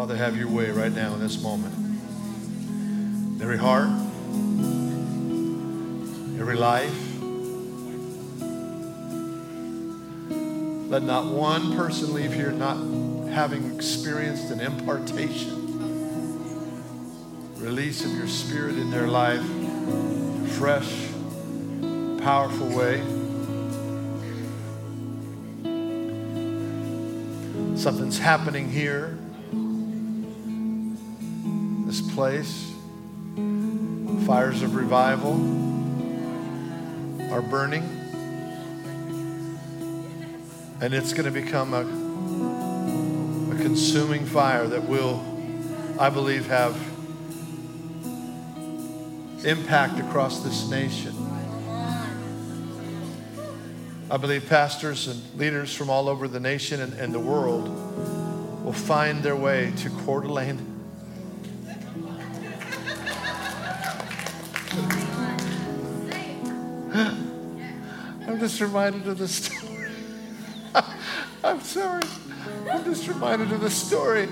Father, have your way right now in this moment. Every heart, every life. Let not one person leave here not having experienced an impartation, release of your spirit in their life, fresh, powerful way. Something's happening here, place. Fires of revival are burning. And it's going to become a, a consuming fire that will, I believe, have impact across this nation. I believe pastors and leaders from all over the nation and, and the world will find their way to Coeur d'Alene. Just reminded of the story. I'm sorry. I'm just reminded of the story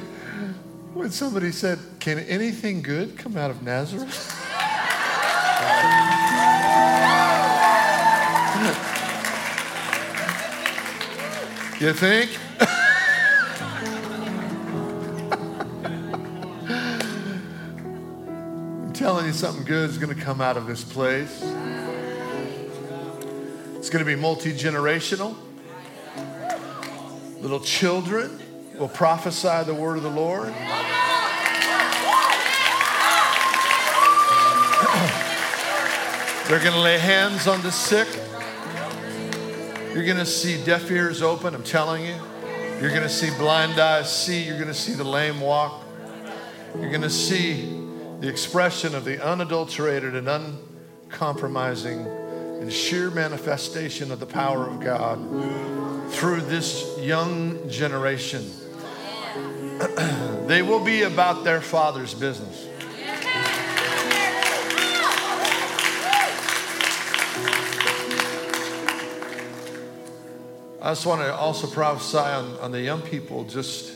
when somebody said, Can anything good come out of Nazareth? You think? I'm telling you, something good is going to come out of this place. It's going to be multi generational. Little children will prophesy the word of the Lord. They're going to lay hands on the sick. You're going to see deaf ears open, I'm telling you. You're going to see blind eyes see. You're going to see the lame walk. You're going to see the expression of the unadulterated and uncompromising and sheer manifestation of the power of God through this young generation. they will be about their father's business. I just want to also prophesy on, on the young people, just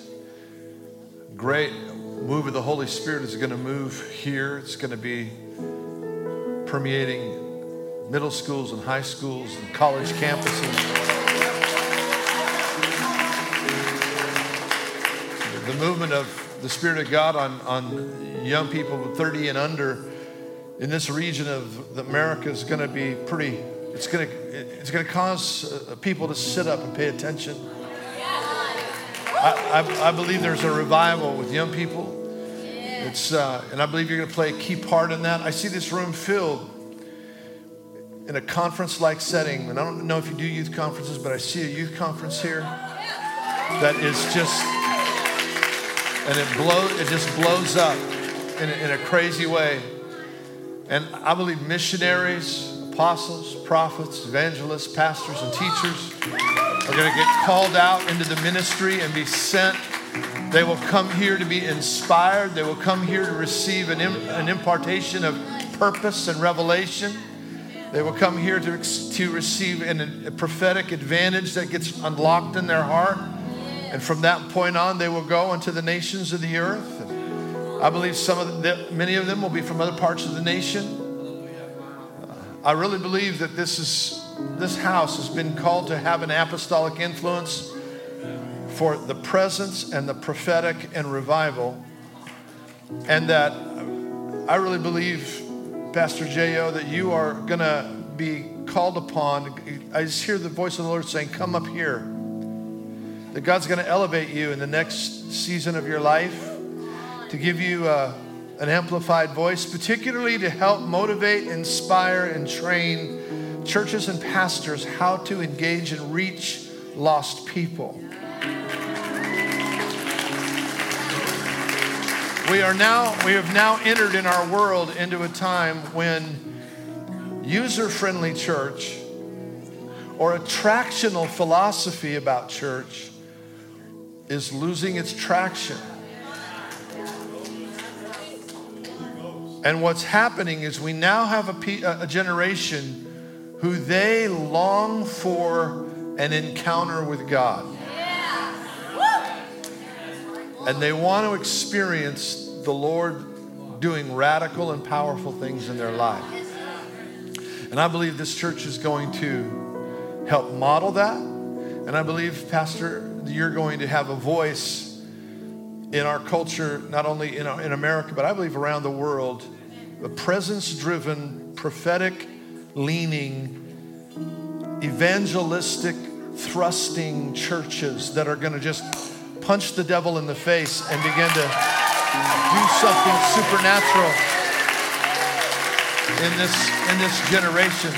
great move of the Holy Spirit is going to move here. It's going to be permeating middle schools and high schools and college campuses. The movement of the Spirit of God on, on young people 30 and under in this region of America is going to be pretty it's going to, it's going to cause uh, people to sit up and pay attention. I, I, I believe there's a revival with young people. It's, uh, and I believe you're going to play a key part in that. I see this room filled in a conference like setting. And I don't know if you do youth conferences, but I see a youth conference here that is just, and it, blow, it just blows up in a, in a crazy way. And I believe missionaries, apostles, prophets, evangelists, pastors, and teachers are going to get called out into the ministry and be sent. They will come here to be inspired. They will come here to receive an, an impartation of purpose and revelation. They will come here to, to receive an, a prophetic advantage that gets unlocked in their heart. And from that point on, they will go into the nations of the earth. And I believe some of the, many of them will be from other parts of the nation. Uh, I really believe that this is this house has been called to have an apostolic influence for the presence and the prophetic and revival. And that I really believe, Pastor J.O., that you are going to be called upon. I just hear the voice of the Lord saying, Come up here. That God's going to elevate you in the next season of your life to give you. Uh, an amplified voice, particularly to help motivate, inspire, and train churches and pastors how to engage and reach lost people. We are now we have now entered in our world into a time when user-friendly church or attractional philosophy about church is losing its traction. And what's happening is we now have a, a generation who they long for an encounter with God. and they want to experience the Lord doing radical and powerful things in their life. And I believe this church is going to help model that. And I believe, Pastor, you're going to have a voice in our culture, not only in, in America, but I believe around the world, a presence driven, prophetic leaning, evangelistic, thrusting churches that are going to just punch the devil in the face and begin to do something supernatural in this, in this generation.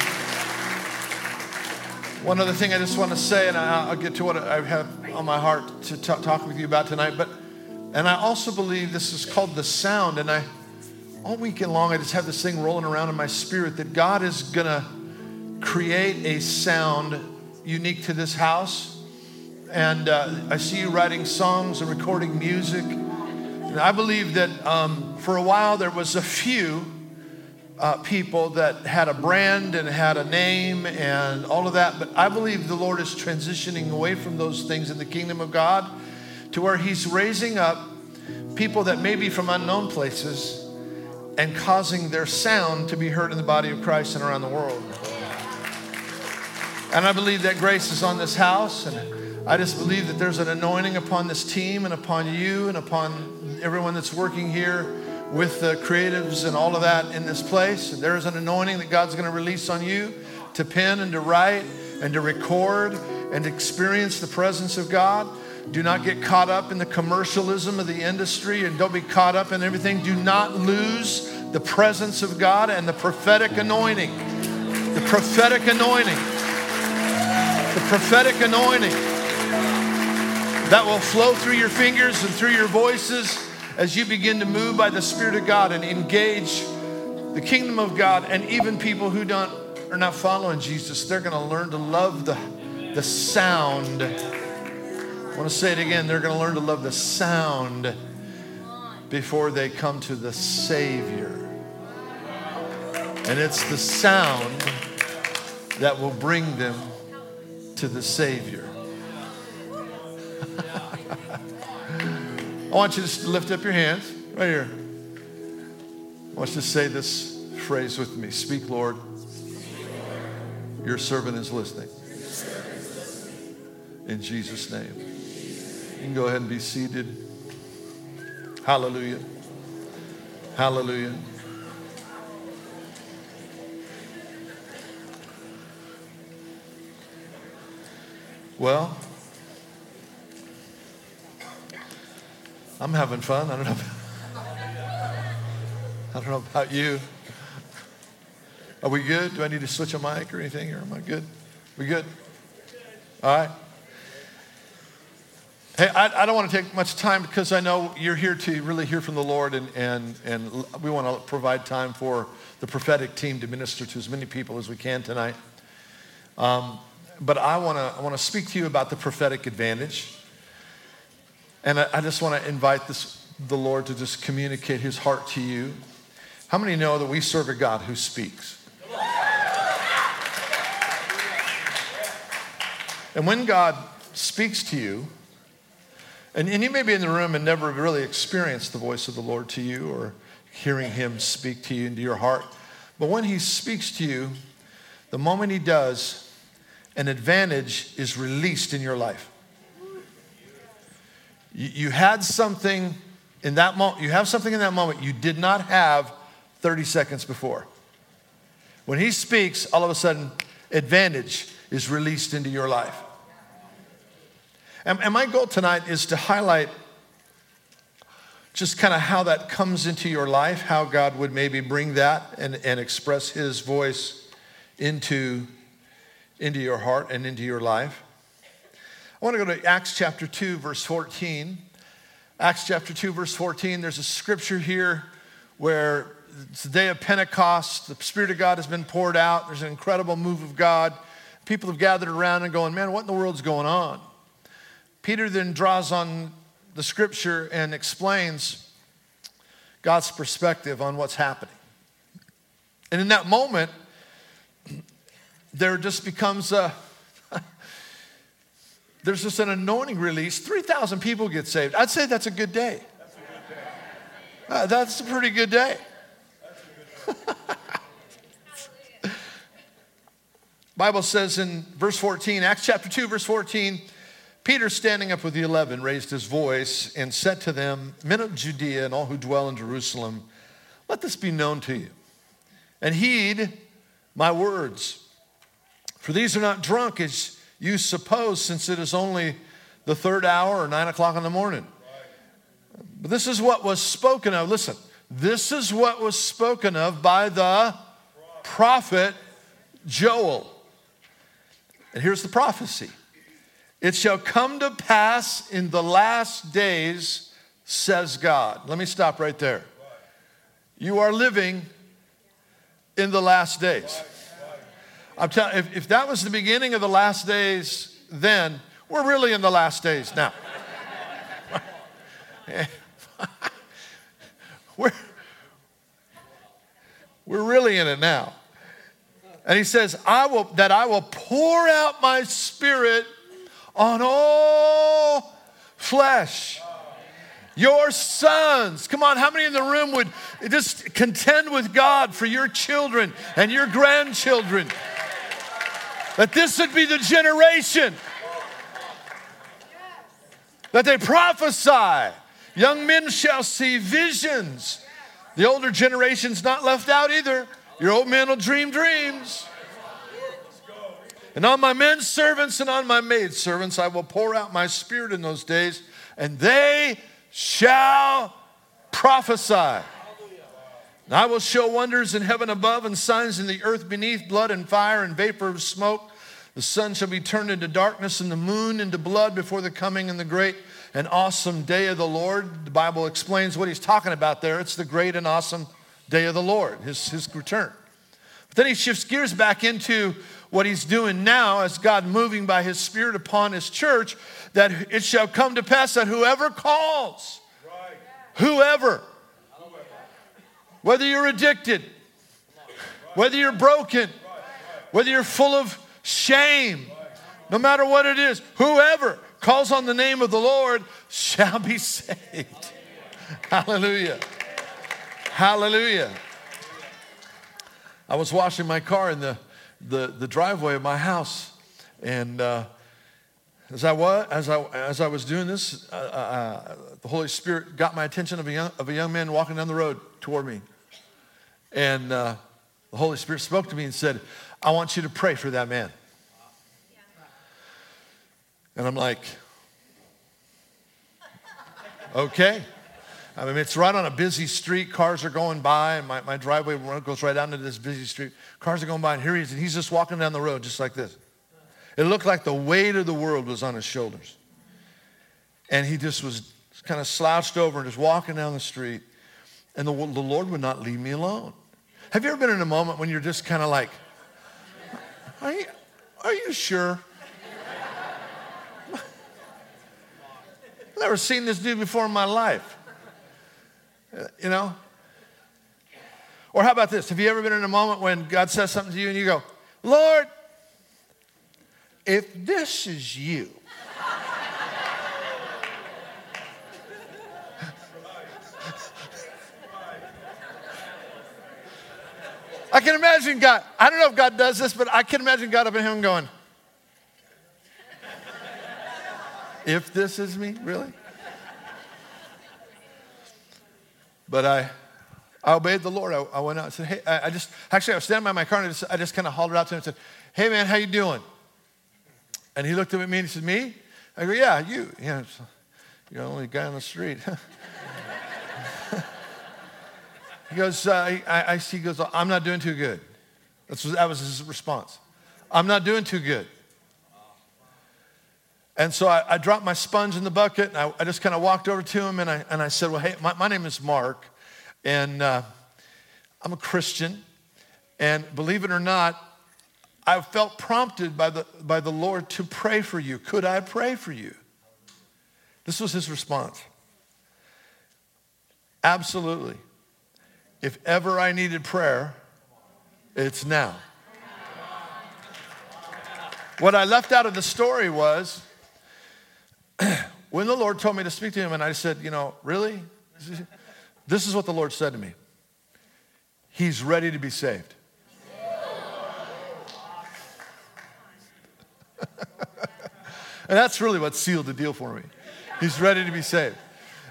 One other thing I just want to say, and I'll get to what I have on my heart to t- talk with you about tonight, but and I also believe this is called the sound, and I all weekend long I just have this thing rolling around in my spirit that God is gonna create a sound unique to this house. And uh, I see you writing songs and recording music. And I believe that um, for a while there was a few uh, people that had a brand and had a name and all of that, but I believe the Lord is transitioning away from those things in the kingdom of God to where He's raising up people that may be from unknown places and causing their sound to be heard in the body of Christ and around the world. And I believe that grace is on this house and I just believe that there's an anointing upon this team and upon you and upon everyone that's working here with the creatives and all of that in this place. There's an anointing that God's going to release on you to pen and to write and to record and experience the presence of God. Do not get caught up in the commercialism of the industry and don't be caught up in everything. Do not lose the presence of God and the prophetic anointing. The prophetic anointing. The prophetic anointing that will flow through your fingers and through your voices as you begin to move by the Spirit of God and engage the kingdom of God and even people who don't are not following Jesus, they're going to learn to love the, the sound. I want to say it again. They're going to learn to love the sound before they come to the Savior. And it's the sound that will bring them to the Savior. I want you to lift up your hands right here. I want you to say this phrase with me Speak, Lord. Your servant is listening. In Jesus' name. You can go ahead and be seated. Hallelujah. Hallelujah. Well, I'm having fun. I don't know. I don't know about you. Are we good? Do I need to switch a mic or anything, or am I good? We good? All right. Hey, I, I, don't want to take much time because I know you're here to really hear from the Lord, and, and, and we want to provide time for the prophetic team to minister to as many people as we can tonight. Um, but I want to I want to speak to you about the prophetic advantage. And I, just want to invite this, the Lord to just communicate his heart to you. How many know that we serve a God who speaks? And when God speaks to you, and, and you may be in the room and never really experienced the voice of the Lord to you or hearing him speak to you into your heart, but when he speaks to you, the moment he does, an advantage is released in your life. You, you had something in that moment, you have something in that moment you did not have 30 seconds before. When he speaks, all of a sudden, advantage is released into your life. And, and my goal tonight is to highlight just kind of how that comes into your life, how God would maybe bring that and, and express his voice into, into your heart and into your life. I want to go to Acts chapter 2, verse 14. Acts chapter 2, verse 14, there's a scripture here where it's the day of Pentecost. The Spirit of God has been poured out. There's an incredible move of God. People have gathered around and going, man, what in the world's going on? Peter then draws on the scripture and explains God's perspective on what's happening. And in that moment, there just becomes a there's just an anointing release. 3,000 people get saved. I'd say that's a good day. That's a, good day. Uh, that's a pretty good day. Bible says in verse 14, Acts chapter 2, verse 14, Peter, standing up with the eleven, raised his voice and said to them, Men of Judea and all who dwell in Jerusalem, let this be known to you, and heed my words. For these are not drunk as you suppose, since it is only the third hour or nine o'clock in the morning. But this is what was spoken of. Listen, this is what was spoken of by the prophet Joel. And here's the prophecy It shall come to pass in the last days, says God. Let me stop right there. You are living in the last days. I'm telling if, if that was the beginning of the last days, then we're really in the last days now. we're, we're really in it now. And he says, I will, that I will pour out my spirit on all flesh. Your sons. Come on, how many in the room would just contend with God for your children and your grandchildren? That this would be the generation that they prophesy. Young men shall see visions. The older generation's not left out either. Your old men will dream dreams. And on my men servants and on my maid servants I will pour out my spirit in those days, and they shall prophesy. And I will show wonders in heaven above and signs in the earth beneath, blood and fire and vapor of smoke. The sun shall be turned into darkness and the moon into blood before the coming and the great and awesome day of the Lord. The Bible explains what he's talking about there. It's the great and awesome day of the Lord, his, his return. But then he shifts gears back into what he's doing now as God moving by his Spirit upon his church, that it shall come to pass that whoever calls, right. whoever, whether you're addicted, whether you're broken, whether you're full of shame, no matter what it is, whoever calls on the name of the Lord shall be saved. Hallelujah. Hallelujah. I was washing my car in the, the, the driveway of my house, and uh, as, I was, as, I, as I was doing this, uh, uh, uh, the Holy Spirit got my attention of a, young, of a young man walking down the road toward me. And uh, the Holy Spirit spoke to me and said, I want you to pray for that man. And I'm like, okay. I mean, it's right on a busy street. Cars are going by, and my, my driveway goes right down to this busy street. Cars are going by, and here he is, and he's just walking down the road just like this. It looked like the weight of the world was on his shoulders. And he just was kind of slouched over and just walking down the street. And the, the Lord would not leave me alone. Have you ever been in a moment when you're just kind of like, are you, are you sure? I've never seen this dude before in my life. You know? Or how about this? Have you ever been in a moment when God says something to you and you go, Lord, if this is you, I can imagine God, I don't know if God does this, but I can imagine God up in heaven going, if this is me, really? But I, I obeyed the Lord. I, I went out and said, hey, I, I, just, actually, I was standing by my car and I just, just kind of hollered out to him and said, hey, man, how you doing? And he looked up at me and he said, me? I go, yeah, you. You're the only guy on the street. he goes, uh, I, I, he goes, I'm not doing too good. That's, that was his response. I'm not doing too good. And so I, I, dropped my sponge in the bucket and I, I just kind of walked over to him and I, and I said, Well, hey, my, my name is Mark and uh, I'm a Christian. And believe it or not, I felt prompted by the, by the Lord to pray for you. Could I pray for you? This was his response. Absolutely. If ever I needed prayer, it's now. What I left out of the story was when the Lord told me to speak to him, and I said, You know, really? This is what the Lord said to me He's ready to be saved. and that's really what sealed the deal for me. He's ready to be saved.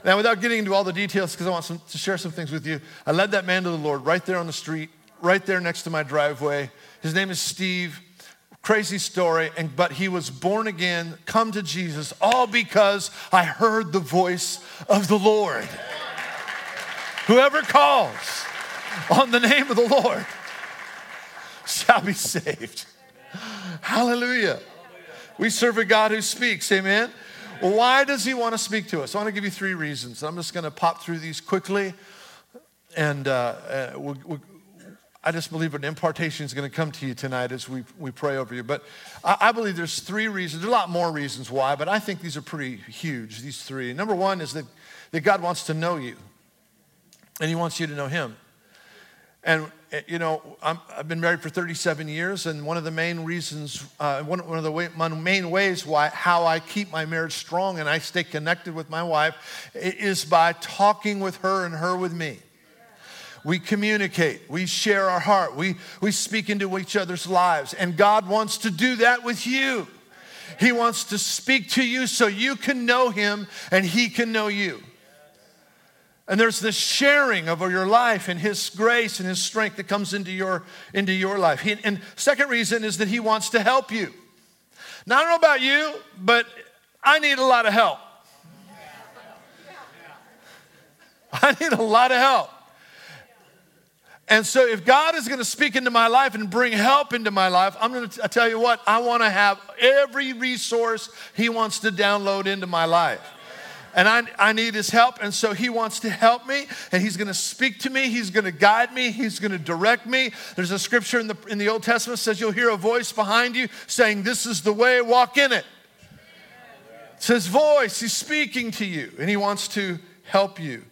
Now, without getting into all the details, because I want some, to share some things with you, I led that man to the Lord right there on the street, right there next to my driveway. His name is Steve. Crazy story, and, but he was born again, come to Jesus, all because I heard the voice of the Lord. Whoever calls on the name of the Lord shall be saved. Hallelujah. We serve a God who speaks, amen. Why does he want to speak to us? I want to give you three reasons. I'm just going to pop through these quickly. And uh, uh, we'll, we'll, I just believe an impartation is going to come to you tonight as we, we pray over you. But I, I believe there's three reasons. There's a lot more reasons why, but I think these are pretty huge, these three. Number one is that, that God wants to know you, and he wants you to know him. And, you know, i have been married for 37 years, and one of the main reasons, uh, one, one of the way, main ways why, how I keep my marriage strong and I stay connected with my wife is by talking with her and her with me. We communicate, we share our heart, we, we speak into each other's lives, and God wants to do that with you. He wants to speak to you so you can know Him and He can know you. And there's this sharing of your life and His grace and His strength that comes into your, into your life. He, and second reason is that He wants to help you. Now, I don't know about you, but I need a lot of help. I need a lot of help. And so, if God is going to speak into my life and bring help into my life, I'm going to tell you what, I want to have every resource He wants to download into my life and I, I need his help. And so he wants to help me, and he's going to speak to me. He's going to guide me. He's going to direct me. There's a scripture in the, in the Old Testament says you'll hear a voice behind you saying, This is the way, walk in it. It's his voice. He's speaking to you, and he wants to help you.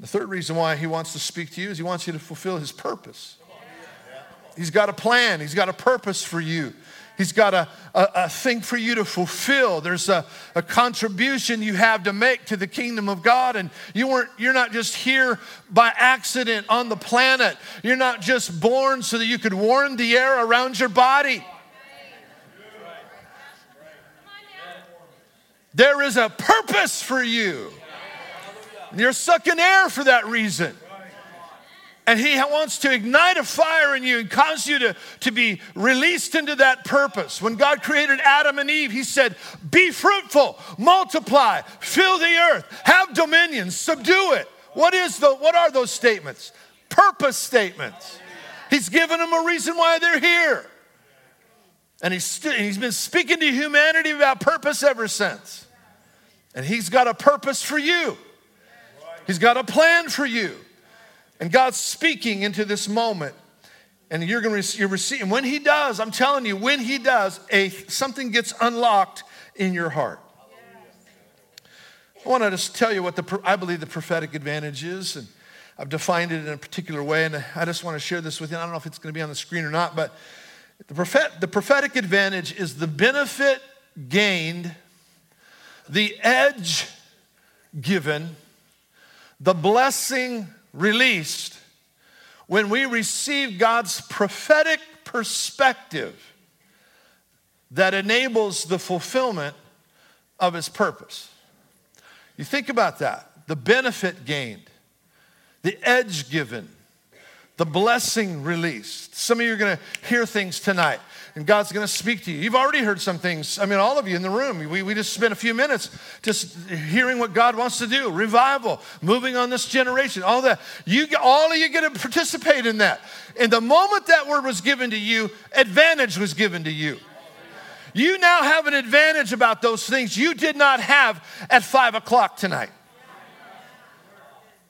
The third reason why he wants to speak to you is he wants you to fulfill his purpose. He's got a plan, he's got a purpose for you. He's got a, a, a, thing for you to fulfill. There's a, a contribution you have to make to the kingdom of God. And you weren't, you're not just here by accident on the planet. You're not just born so that you could warm the air around your body. There is a purpose for you. You're sucking air for that reason. And he wants to ignite a fire in you and cause you to, to be released into that purpose. When God created Adam and Eve, he said, Be fruitful, multiply, fill the earth, have dominion, subdue it. What, is the, what are those statements? Purpose statements. He's given them a reason why they're here. And he's, st- he's been speaking to humanity about purpose ever since. And he's got a purpose for you, he's got a plan for you. And God's speaking into this moment. And you're going to you're receive, and when He does, I'm telling you, when He does, a something gets unlocked in your heart. I want to just tell you what the I believe the prophetic advantage is, and I've defined it in a particular way, and I just want to share this with you. I don't know if it's going to be on the screen or not, but the, prophet, the prophetic advantage is the benefit gained, the edge given, the blessing released when we receive God's prophetic perspective that enables the fulfillment of his purpose. You think about that the benefit gained, the edge given, the blessing released. Some of you are going to hear things tonight and God's going to speak to you. You've already heard some things. I mean, all of you in the room, we, we just spent a few minutes just hearing what God wants to do revival, moving on this generation, all that. You, all of you get to participate in that. And the moment that word was given to you, advantage was given to you. You now have an advantage about those things you did not have at five o'clock tonight.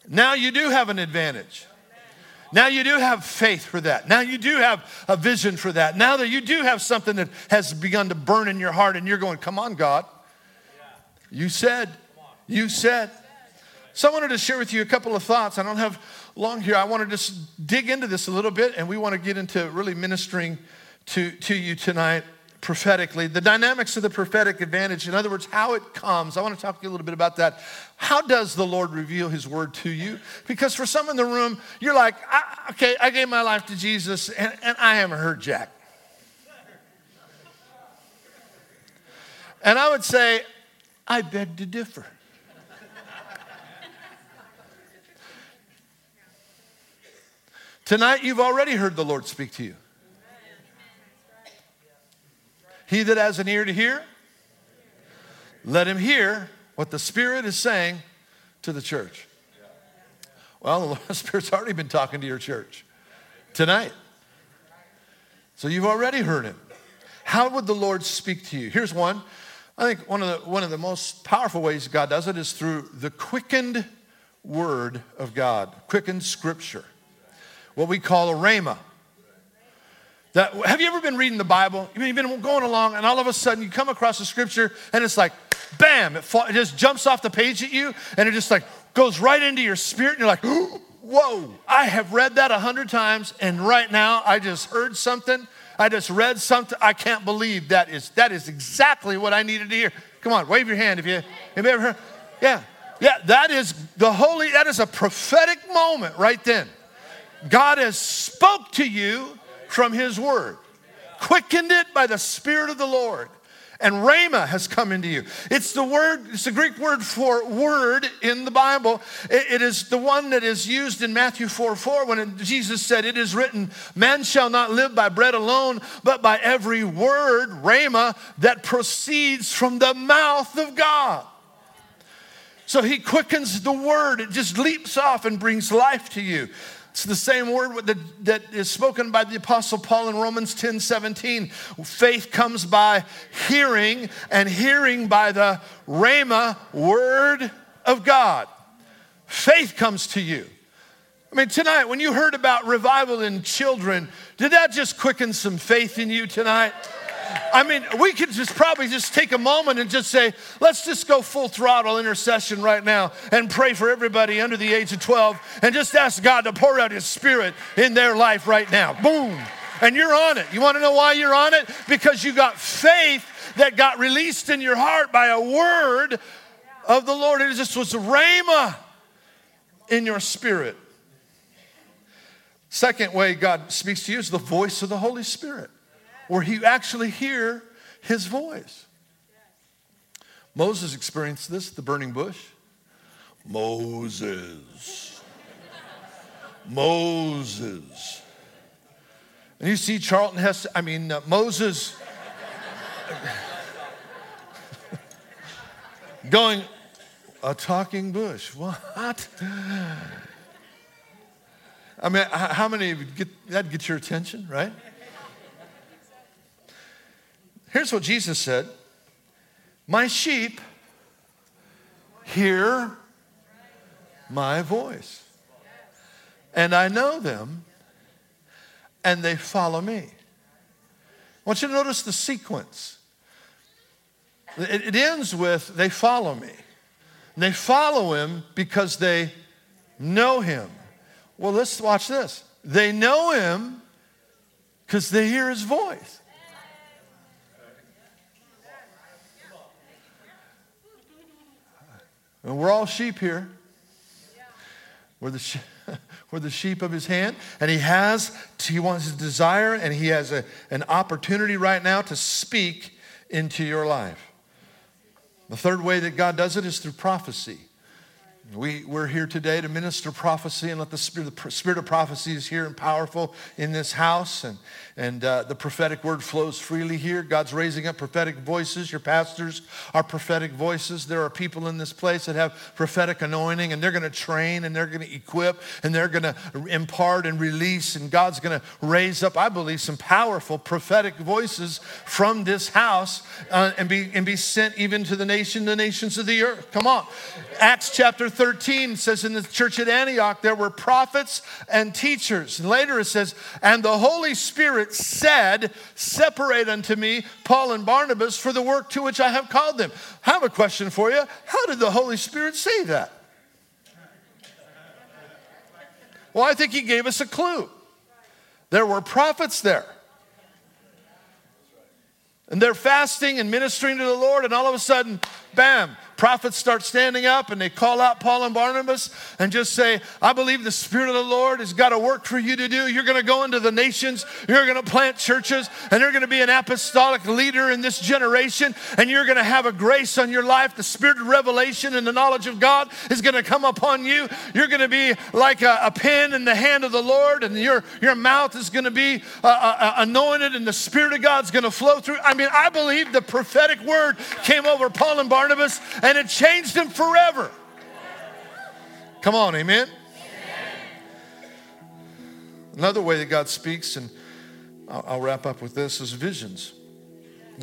Now you do have an advantage. Now you do have faith for that. Now you do have a vision for that. Now that you do have something that has begun to burn in your heart and you're going, come on, God. You said, you said. So I wanted to share with you a couple of thoughts. I don't have long here. I want to just dig into this a little bit and we want to get into really ministering to, to you tonight. Prophetically, the dynamics of the prophetic advantage. In other words, how it comes. I want to talk to you a little bit about that. How does the Lord reveal his word to you? Because for some in the room, you're like, I, okay, I gave my life to Jesus and, and I haven't heard Jack. And I would say, I beg to differ. Tonight, you've already heard the Lord speak to you. He that has an ear to hear, let him hear what the Spirit is saying to the church. Well, the Spirit's already been talking to your church tonight. So you've already heard him. How would the Lord speak to you? Here's one. I think one of the, one of the most powerful ways God does it is through the quickened word of God, quickened scripture, what we call a rhema. That, have you ever been reading the Bible? You've been going along, and all of a sudden you come across a scripture, and it's like, bam, it, fall, it just jumps off the page at you, and it just like goes right into your spirit, and you're like, whoa, I have read that a hundred times, and right now I just heard something. I just read something. I can't believe that is that is exactly what I needed to hear. Come on, wave your hand if you have ever heard. Yeah, yeah, that is the holy. That is a prophetic moment right then. God has spoke to you from his word, quickened it by the Spirit of the Lord. And Rhema has come into you. It's the word, it's the Greek word for word in the Bible. it, it is the one that is used in Matthew 4 4 when it, Jesus said, It is written, Man shall not live by bread alone, but by every word, Rhema, that proceeds from the mouth of God. So he quickens the word, it just leaps off and brings life to you. It's the same word that, is spoken by the Apostle Paul in Romans 10 17. Faith comes by hearing, and hearing by the Rhema word of God. Faith comes to you. I mean, tonight, when you heard about revival in children, did that just quicken some faith in you tonight? I mean, we could just probably just take a moment and just say, let's just go full throttle intercession right now and pray for everybody under the age of 12 and just ask God to pour out His Spirit in their life right now. Boom. And you're on it. You want to know why you're on it? Because you got faith that got released in your heart by a word of the Lord. It just was rhema in your spirit. Second way God speaks to you is the voice of the Holy Spirit where you actually hear his voice. Moses experienced this, the burning bush. Moses. Moses. And you see Charlton Heston, I mean, uh, Moses going, a talking bush. What? I mean, how many get that get your attention, right? Here's what Jesus said My sheep hear my voice, and I know them, and they follow me. I want you to notice the sequence. It, ends with they follow me. And they follow him because they know him. Well, let's watch this. They know him because they hear his voice. And we're all sheep here. We're the, she- we're the sheep of his hand. And he has, he wants his desire, and he has a, an opportunity right now to speak into your life. The third way that God does it is through prophecy. We, we're here today to minister prophecy and let the spirit, the spirit of prophecy is here and powerful in this house. And, and uh, the prophetic word flows freely here. God's raising up prophetic voices. Your pastors are prophetic voices. There are people in this place that have prophetic anointing, and they're going to train and they're going to equip and they're going to impart and release. And God's going to raise up, I believe, some powerful prophetic voices from this house uh, and, be, and be sent even to the nation, the nations of the earth. Come on. Acts chapter 13 says in the church at Antioch, there were prophets and teachers. And later it says, and the Holy Spirit said, Separate unto me Paul and Barnabas for the work to which I have called them. I have a question for you. How did the Holy Spirit say that? Well, I think he gave us a clue. There were prophets there. And they're fasting and ministering to the Lord, and all of a sudden, bam, prophets start standing up and they call out Paul and Barnabas and just say, I believe the Spirit of the Lord has got a work for you to do. You're going to go into the nations, you're going to plant churches, and you're going to be an apostolic leader in this generation, and you're going to have a grace on your life. The Spirit of revelation and the knowledge of God is going to come upon you. You're going to be like a, a pen in the hand of the Lord, and your, your mouth is going to be uh, uh, anointed, and the Spirit of God's going to flow through. I mean, I believe the prophetic word came over Paul and Barnabas, and it changed him forever. Come on, amen? Another way that God speaks, and I'll, I'll wrap up with this, is visions.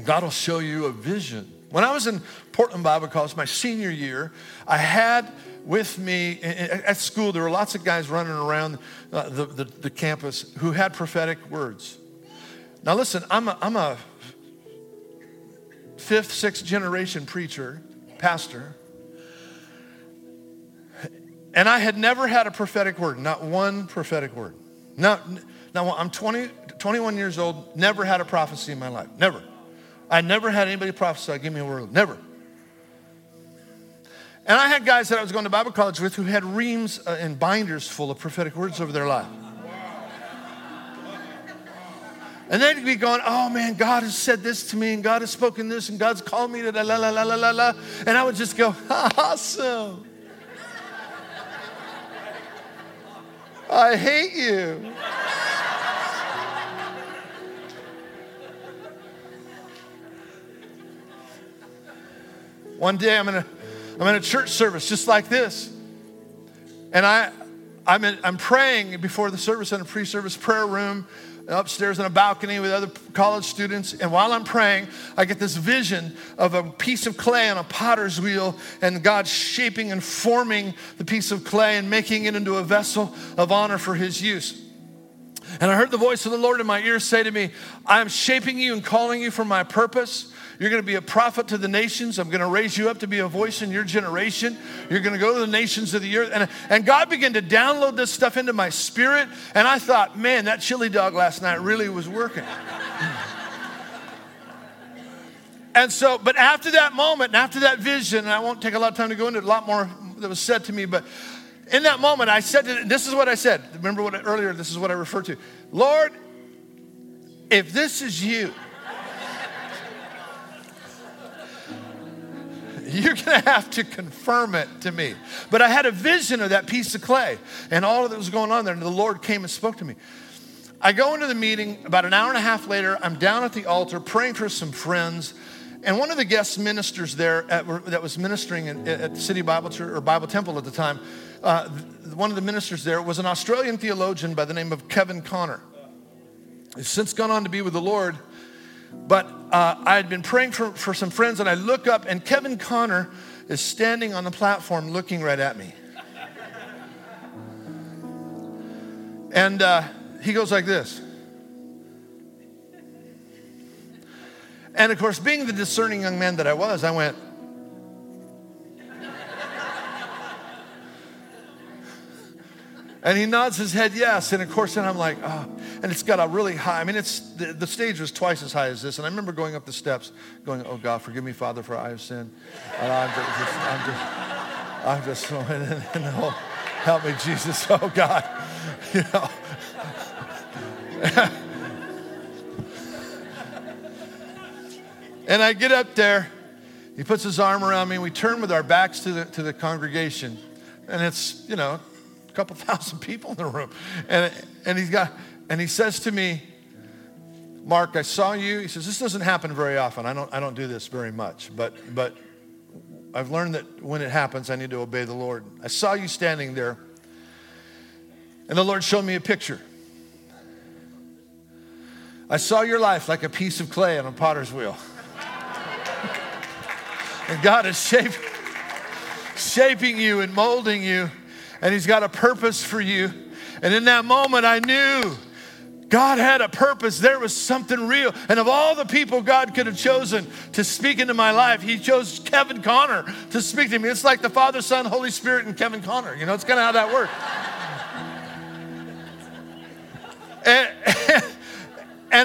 God will show you a vision. When I was in Portland Bible College, my senior year, I had with me at school, there were lots of guys running around uh, the, the, the, campus who had prophetic words. Now, listen, I'm a, I'm a fifth, sixth generation preacher, pastor. And I had never had a prophetic word, not one prophetic word. Now, now I'm 20, 21 years old, never had a prophecy in my life. Never. I never had anybody prophesy, give me a word. Never. And I had guys that I was going to Bible college with who had reams uh, and binders full of prophetic words over their life. And they'd be going, oh man, God has said this to me, and God has spoken this, and God's called me to la la la la la la. And I would just go, awesome. I hate you. One day I'm in a I'm in a church service just like this. And I I'm, in, I'm praying before the service in a pre-service prayer room upstairs in a balcony with other college students. And while I'm praying, I get this vision of a piece of clay on a potter's wheel and God shaping and forming the piece of clay and making it into a vessel of honor for his use. And I heard the voice of the Lord in my ear say to me, I am shaping you and calling you for my purpose. You're going to be a prophet to the nations. I'm going to raise you up to be a voice in your generation. You're going to go to the nations of the earth. And, and God began to download this stuff into my spirit. And I thought, man, that chili dog last night really was working. and so, but after that moment and after that vision, and I won't take a lot of time to go into a lot more that was said to me, but in that moment, I said, to, this is what I said. Remember what earlier, this is what I referred to. Lord, if this is you, You're going to have to confirm it to me. But I had a vision of that piece of clay and all that was going on there, and the Lord came and spoke to me. I go into the meeting about an hour and a half later. I'm down at the altar praying for some friends. And one of the guest ministers there at, that was ministering in, at City Bible Church or Bible Temple at the time, uh, one of the ministers there was an Australian theologian by the name of Kevin Conner. He's since gone on to be with the Lord. But uh, I had been praying for, for some friends, and I look up, and Kevin Conner is standing on the platform looking right at me. And uh, he goes like this. And of course, being the discerning young man that I was, I went, And he nods his head yes. And of course, then I'm like, oh. And it's got a really high, I mean, it's the, the, stage was twice as high as this. And I remember going up the steps, going, oh God, forgive me, Father, for I have sinned. And I'm just, I'm just, I'm just, I'm just and, oh, help me, Jesus, oh God. You know. and I get up there, he puts his arm around me, and we turn with our backs to the, to the congregation. And it's, you know, a couple thousand people in the room. And, and he's got, and he says to me, Mark, I saw you. He says, this doesn't happen very often. I don't, I don't do this very much, but, but I've learned that when it happens, I need to obey the Lord. I saw you standing there, and the Lord showed me a picture. I saw your life like a piece of clay on a potter's wheel. and God is shaping, shaping you and molding you and He's got a purpose for you. And in that moment, I knew God had a purpose. There was something real. And of all the people God could have chosen to speak into my life, He chose Kevin Conner to speak to me. It's like the Father, Son, Holy Spirit, and Kevin Conner. You know, it's kind of how that works. and, And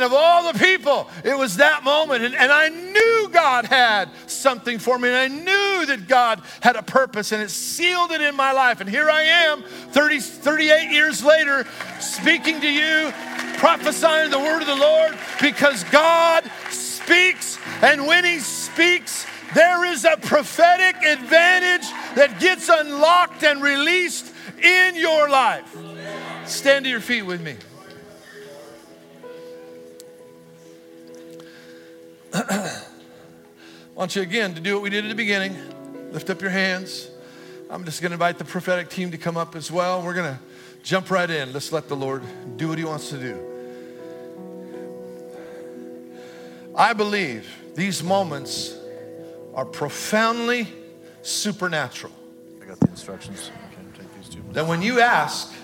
of all the people, it was that moment. And, and, I knew God had something for me. And I knew that God had a purpose and it sealed it in my life. And here I am, 30, 38 years later, speaking to you, prophesying the word of the Lord because God speaks. And when He speaks, there is a prophetic advantage that gets unlocked and released in your life. Stand to your feet with me. I want you again to do what we did at the beginning. Lift up your hands. I'm just going to invite the prophetic team to come up as well. We're going to jump right in. Let's let the Lord do what He wants to do. I believe these moments are profoundly supernatural. I got the instructions. That when you ask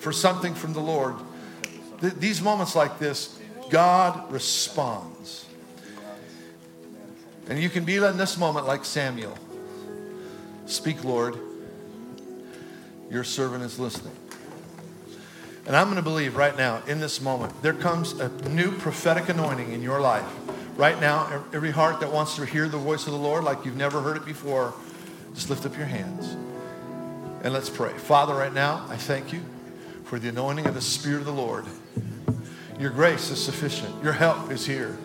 for something from the Lord, th- these moments like this, God responds. And you can be in this moment like Samuel. Speak, Lord. Your servant is listening. And I'm going to believe right now, in this moment, there comes a new prophetic anointing in your life. Right now, every heart that wants to hear the voice of the Lord like you've never heard it before, just lift up your hands. And let's pray. Father, right now, I thank you for the anointing of the Spirit of the Lord. Your grace is sufficient. Your help is here.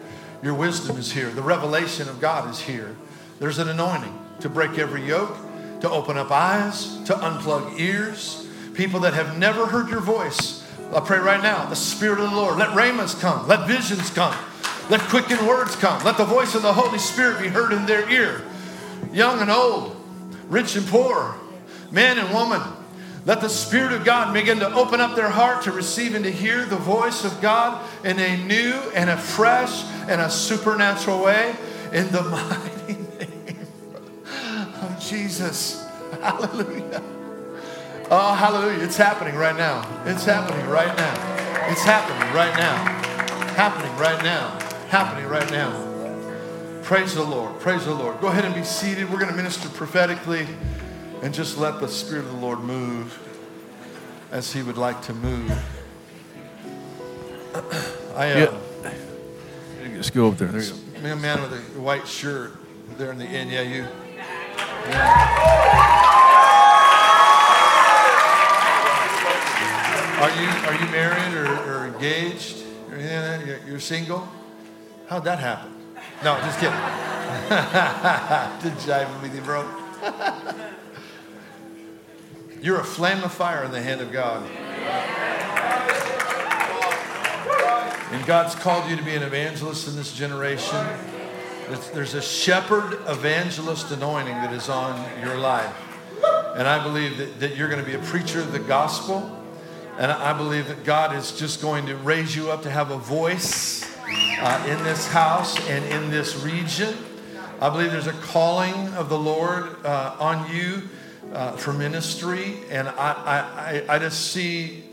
Your wisdom is here. The revelation of God is here. There's an anointing to break every yoke, to open up eyes, to unplug ears. People that have never heard your voice, I pray right now, the Spirit of the Lord, let rhemas come, let visions come, let quickened words come, let the voice of the Holy Spirit be heard in their ear. Young and old, rich and poor, man and woman, let the Spirit of God begin to open up their heart to receive and to hear the voice of God in a new and a fresh and a supernatural way in the mighty name of Jesus. Hallelujah. Oh, hallelujah. It's happening right now. It's happening right now. It's happening right now. Happening right now. Happening right now. Praise the Lord. Praise the Lord. Go ahead and be seated. We're going to minister prophetically and just let the Spirit of the Lord move as He would like to move. I, uh, yeah. Just go up there. There you go. A man with a white shirt there in the end. Yeah, you. Yeah. Are you are you married or, or engaged? Or you're, you're single? How'd that happen? No, just kidding. Did jive with you, bro? You're a flame of fire in the hand of God. And God's called you to be an evangelist in this generation. There's a shepherd evangelist anointing that is on your life. And I believe that, that you're going to be a preacher of the gospel. And I believe that God is just going to raise you up to have a voice uh, in this house and in this region. I believe there's a calling of the Lord uh, on you uh, for ministry. And I, I, I just see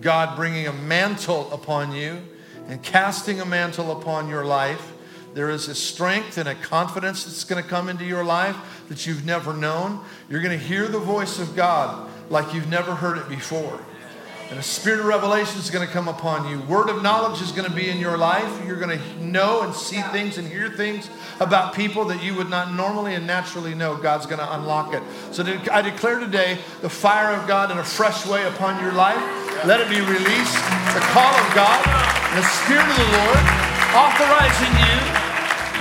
God bringing a mantle upon you and casting a mantle upon your life. There is a strength and a confidence that's going to come into your life that you've never known. You're going to hear the voice of God like you've never heard it before. And a spirit of revelation is going to come upon you. Word of knowledge is going to be in your life. You're going to know and see things and hear things about people that you would not normally and naturally know. God's going to unlock it. So I declare today the fire of God in a fresh way upon your life. Let it be released. The call of God, the Spirit of the Lord, authorizing you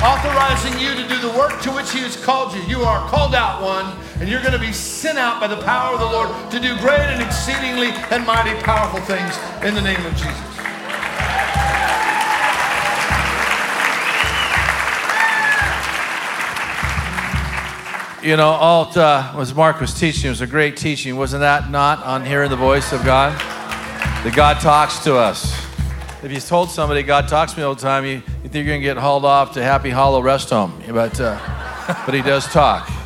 authorizing you to do the work to which He has called you. You are called out one, and you're going to be sent out by the power of the Lord to do great and exceedingly and mighty powerful things in the name of Jesus. You know, Alt, uh, as Mark was teaching, it was a great teaching. Wasn't that not on hearing the voice of God? That God talks to us. If you told somebody God talks to me all the time, you, you think you're going to get hauled off to Happy Hollow Rest Home. But, uh, but he does talk.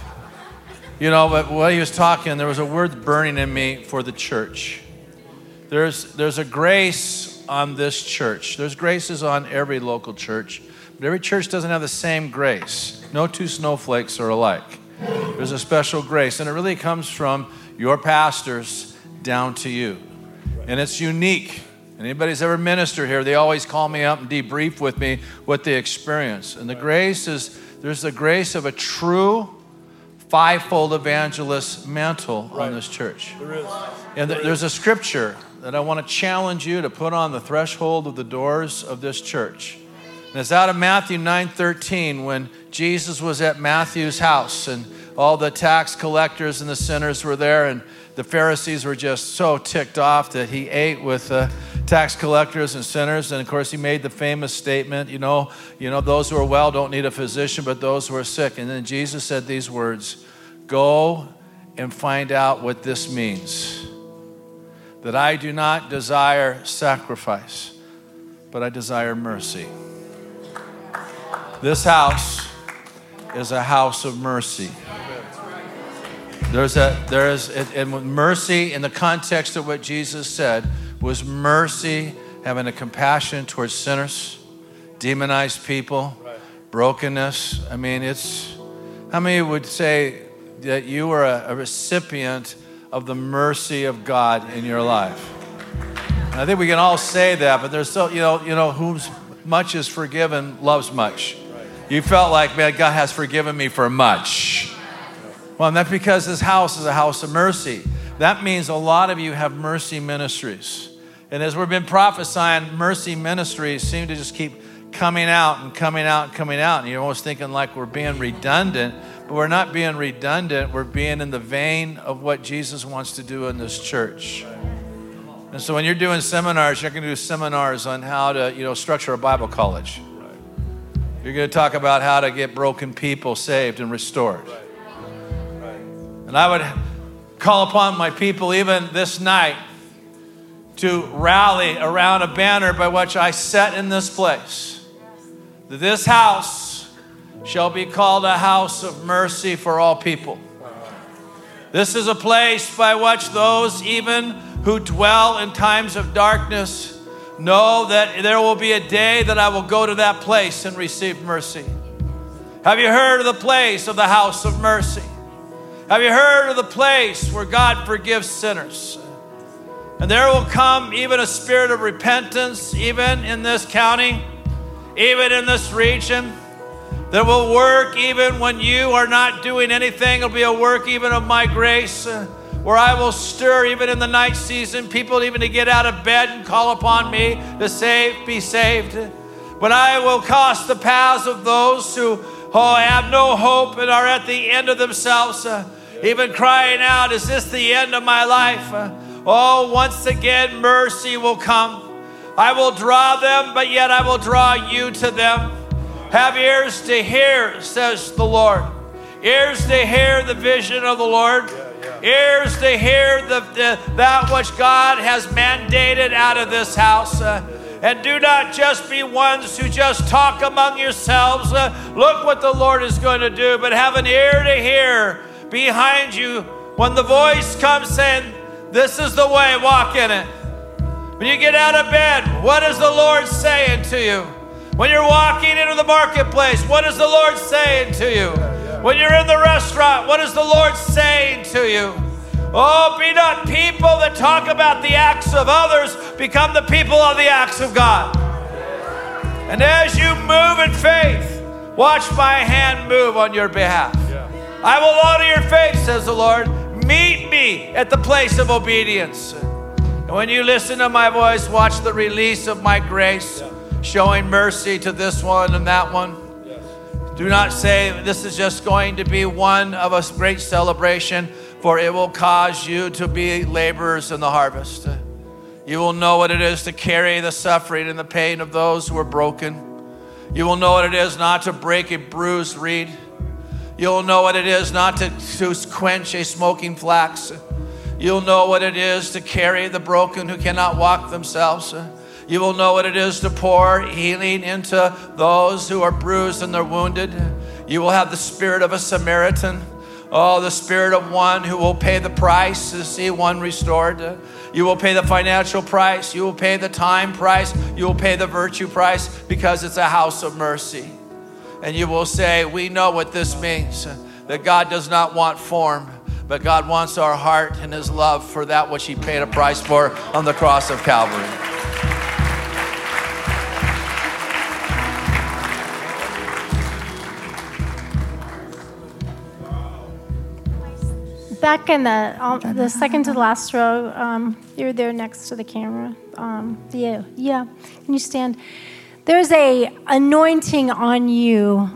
You know, but while he was talking, there was a word burning in me for the church. There's, there's a grace on this church. There's graces on every local church, but every church doesn't have the same grace. No two snowflakes are alike. There's a special grace, and it really comes from your pastors down to you. And it's unique Anybody's ever ministered here, they always call me up and debrief with me what they experience. And the grace is there's the grace of a true fivefold evangelist mantle right. on this church. There is. And there there's a scripture that I want to challenge you to put on the threshold of the doors of this church. And it's out of Matthew 9:13 when Jesus was at Matthew's house and all the tax collectors and the sinners were there and the Pharisees were just so ticked off that he ate with the tax collectors and sinners. And of course, he made the famous statement, you know, you know, those who are well don't need a physician, but those who are sick. And then Jesus said these words Go and find out what this means. That I do not desire sacrifice, but I desire mercy. This house is a house of mercy. There's a there's and mercy in the context of what Jesus said was mercy, having a compassion towards sinners, demonized people, right. brokenness. I mean, it's how many would say that you were a, a recipient of the mercy of God in your life? And I think we can all say that, but there's so you know you know whom much is forgiven loves much. Right. You felt like man, God has forgiven me for much. Well, and that's because this house is a house of mercy. That means a lot of you have mercy ministries. And as we've been prophesying, mercy ministries seem to just keep coming out and coming out and coming out. And you're almost thinking like we're being redundant, but we're not being redundant. We're being in the vein of what Jesus wants to do in this church. And so when you're doing seminars, you're going to do seminars on how to, you know, structure a Bible college. You're going to talk about how to get broken people saved and restored. And I would call upon my people even this night to rally around a banner by which I set in this place. This house shall be called a house of mercy for all people. This is a place by which those even who dwell in times of darkness know that there will be a day that I will go to that place and receive mercy. Have you heard of the place of the house of mercy? Have you heard of the place where God forgives sinners? And there will come even a spirit of repentance, even in this county, even in this region, that will work even when you are not doing anything. It'll be a work even of my grace, uh, where I will stir even in the night season people even to get out of bed and call upon me to save, be saved. But I will cross the paths of those who oh, have no hope and are at the end of themselves, uh, even crying out, Is this the end of my life? Uh, oh, once again, mercy will come. I will draw them, but yet I will draw you to them. Have ears to hear, says the Lord. Ears to hear the vision of the Lord. Ears to hear the, the, that which God has mandated out of this house. Uh, and do not just be ones who just talk among yourselves. Uh, look what the Lord is going to do, but have an ear to hear behind you when the voice comes saying, This is the way, walk in it. When you get out of bed, what is the Lord saying to you? When you're walking into the marketplace, what is the Lord saying to you? When you're in the restaurant, what is the Lord saying to you? Oh, be not people that talk about the acts of others, become the people of the acts of God. And as you move in faith, watch my hand move on your behalf. I will honor your faith, says the Lord. Meet me at the place of obedience. And when you listen to my voice, watch the release of my grace, showing mercy to this one and that one. Do not say this is just going to be one of a great celebration for it will cause you to be laborers in the harvest. You will know what it is to carry the suffering and the pain of those who are broken. You will know what it is not to break a bruised reed. You'll know what it is not to, to quench a smoking flax. You'll know what it is to carry the broken who cannot walk themselves. You will know what it is to pour healing into those who are bruised and they're wounded. You will have the spirit of a Samaritan. Oh, the spirit of one who will pay the price to see one restored. You will pay the financial price. You will pay the time price. You will pay the virtue price because it's a house of mercy and you will say, We know what this means that God does not want form, but God wants our heart and His love for that which He paid a price for on the cross of Calvary. Back in the, um, the second to the last row, um, you're there next to the camera. Um, yeah, yeah. Can you stand? There's a anointing on you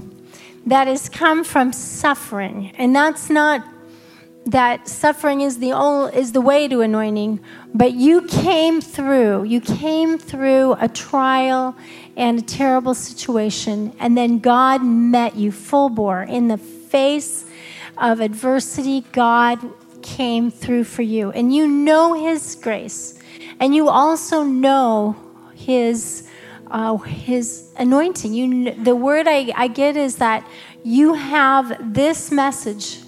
that has come from suffering, and that's not that suffering is the only, is the way to anointing, but you came through. You came through a trial and a terrible situation, and then God met you full bore in the face of adversity. God came through for you, and you know His grace, and you also know His uh, His anointing. You, the word I, I get is that you have this message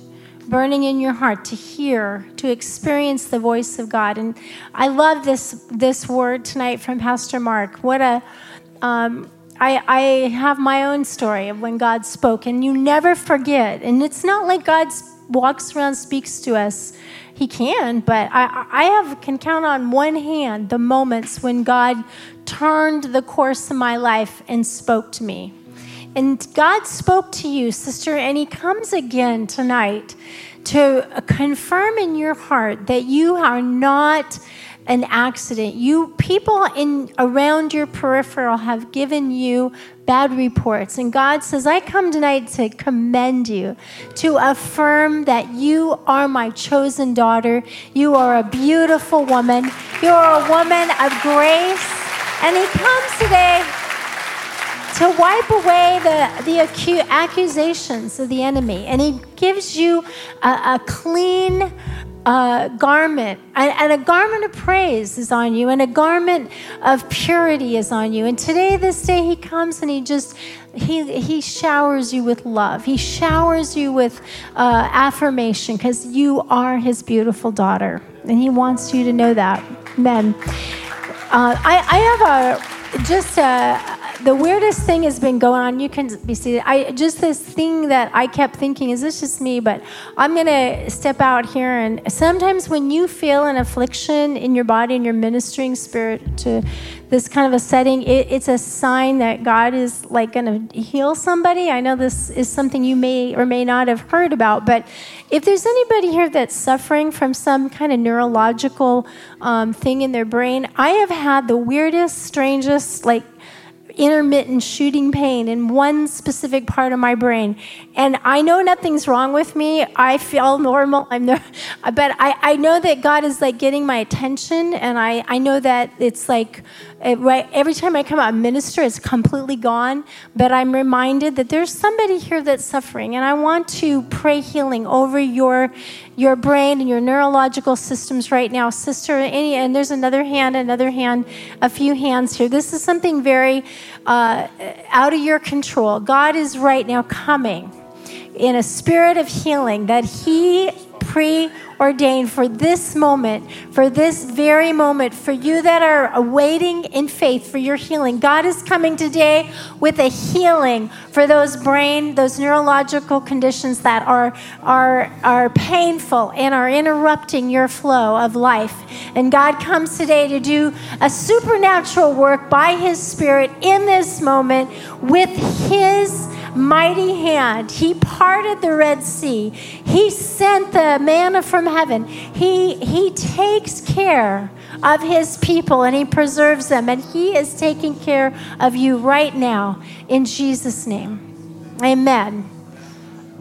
burning in your heart to hear, to experience the voice of God. And I love this this word tonight from Pastor Mark. What a um, I, I have my own story of when God spoke, and you never forget. And it's not like God walks around, speaks to us. He can, but I, I have can count on one hand the moments when God turned the course of my life and spoke to me. And God spoke to you, sister, and He comes again tonight to confirm in your heart that you are not an accident. You people in around your peripheral have given you bad reports. And God says, I come tonight to commend you, to affirm that you are my chosen daughter. You are a beautiful woman. You are a woman of grace. And He comes today to wipe away the, the acu- accusations of the enemy. And He gives you a, a clean, garment, and, and, a garment of praise is on you, and a garment of purity is on you. And today, this day, He comes and He just He He showers you with love. He showers you with uh, affirmation because you are His beautiful daughter, and He wants you to know that. Men, uh, I, I have a just a the weirdest thing has been going on. You can be seated. I just this thing that I kept thinking is this just me? But I'm gonna step out here, and sometimes when you feel an affliction in your body and you're ministering spirit to this kind of a setting, it, it's a sign that God is like gonna heal somebody. I know this is something you may or may not have heard about, but if there's anybody here that's suffering from some kind of neurological um, thing in their brain, I have had the weirdest, strangest, like intermittent shooting pain in one specific part of my brain. And I know nothing's wrong with me. I feel normal. I'm no, but I, I know that God is like getting my attention. And I, I know that it's like every time I come out minister, it's completely gone. But I'm reminded that there's somebody here that's suffering. And I want to pray healing over your your brain and your neurological systems right now. Sister, any, and there's another hand, another hand, a few hands here. This is something very uh, out of your control. God is right now coming in a spirit of healing that He preordained for this moment, for this very moment, for you that are awaiting in faith for your healing. God is coming today with a healing for those brain, those neurological conditions that are, are, are painful and are interrupting your flow of life. And God comes today to do a supernatural work by His Spirit in this moment with His mighty hand. He parted the Red Sea. He sent the manna from heaven. He, he takes care of his people and he preserves them. And he is taking care of you right now in Jesus' name. Amen.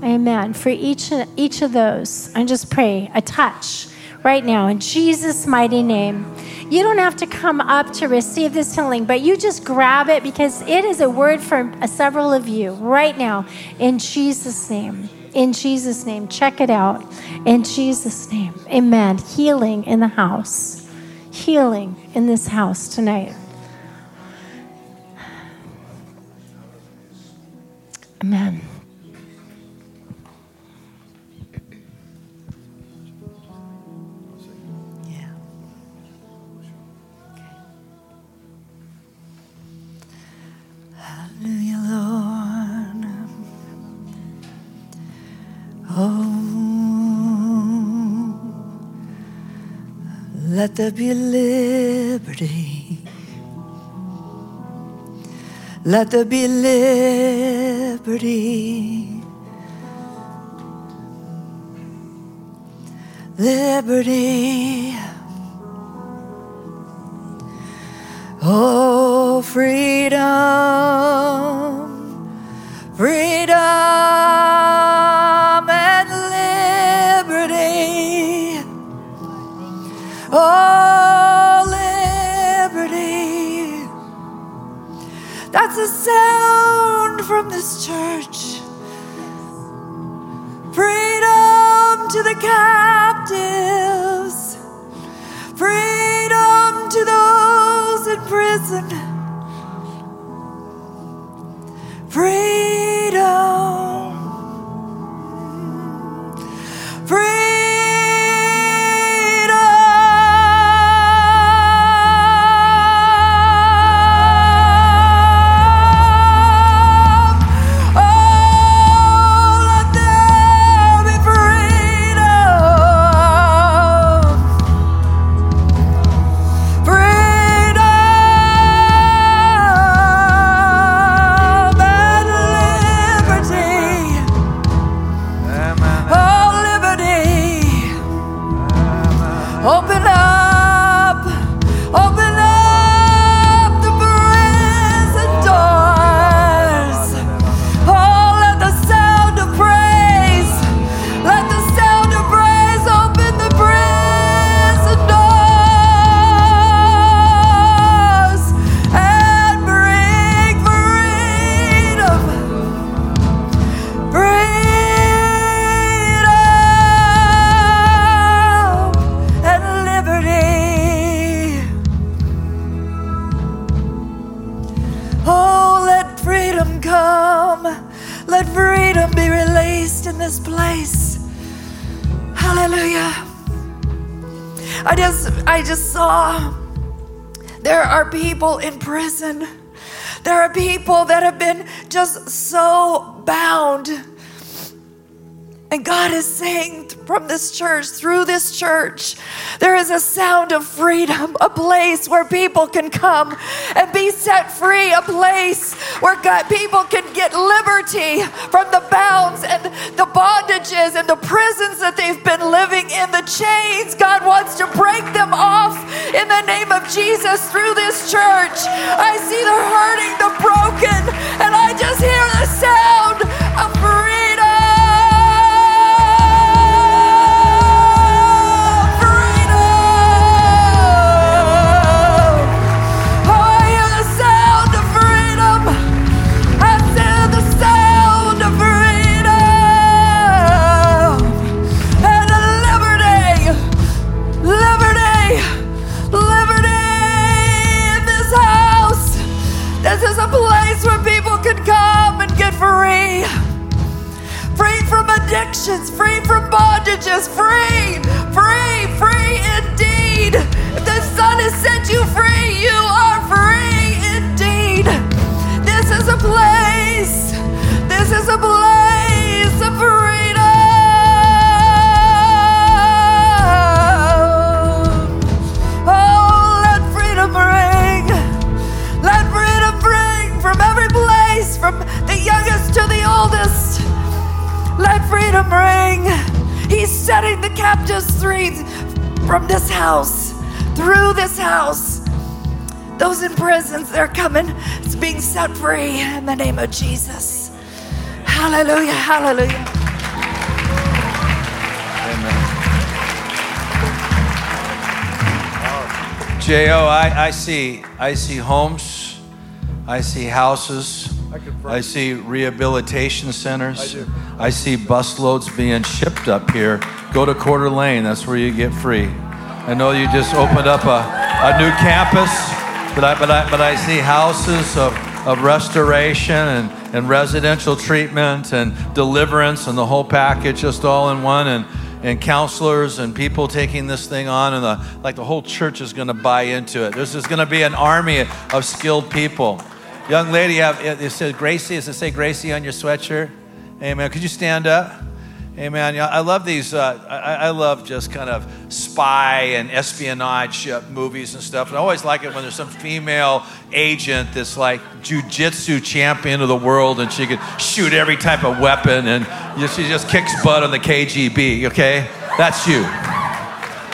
Amen. For each, each of those, I just pray a touch right now in Jesus' mighty name. You don't have to come up to receive this healing, but you just grab it because it is a word for uh, several of you right now in Jesus' name. In Jesus' name. Check it out. In Jesus' name. Amen. Healing in the house. Healing in this house tonight. Amen. Oh, let there be liberty. Let there be liberty. liberty. Oh, freedom, freedom and liberty. Oh, liberty. That's a sound from this church. Freedom to the captives. Freedom to those prison. Freedom. Place where people can come and be set free, a place where God, people can get liberty from the bounds and the bondages and the prisons that they've been living in, the chains. God wants to break them off in the name of Jesus through this church. I see the hurting, the broken, and I just hear the sound Hallelujah, hallelujah. Jo, I, I see I see homes, I see houses, I. I see rehabilitation centers. I do. I see busloads being shipped up here. Go to Coeur d'Alene, that's where you get free. I know you just opened up a, a new campus, but I, but, I, but I see houses of, of restoration and, and residential treatment and deliverance and the whole package just all in one. And, and counselors and people taking this thing on, and the, like the whole church is going to buy into it. There's going to be an army of skilled people. Young lady, you it says Gracie. Does it say Gracie on your sweatshirt? Amen. Could you stand up? Amen. Yeah, I love these. Uh, I, I love just kind of spy and espionage uh, movies and stuff. And I always like it when there's some female agent that's like jujitsu champion of the world, and she can shoot every type of weapon, and she just kicks butt on the KGB. Okay, that's you.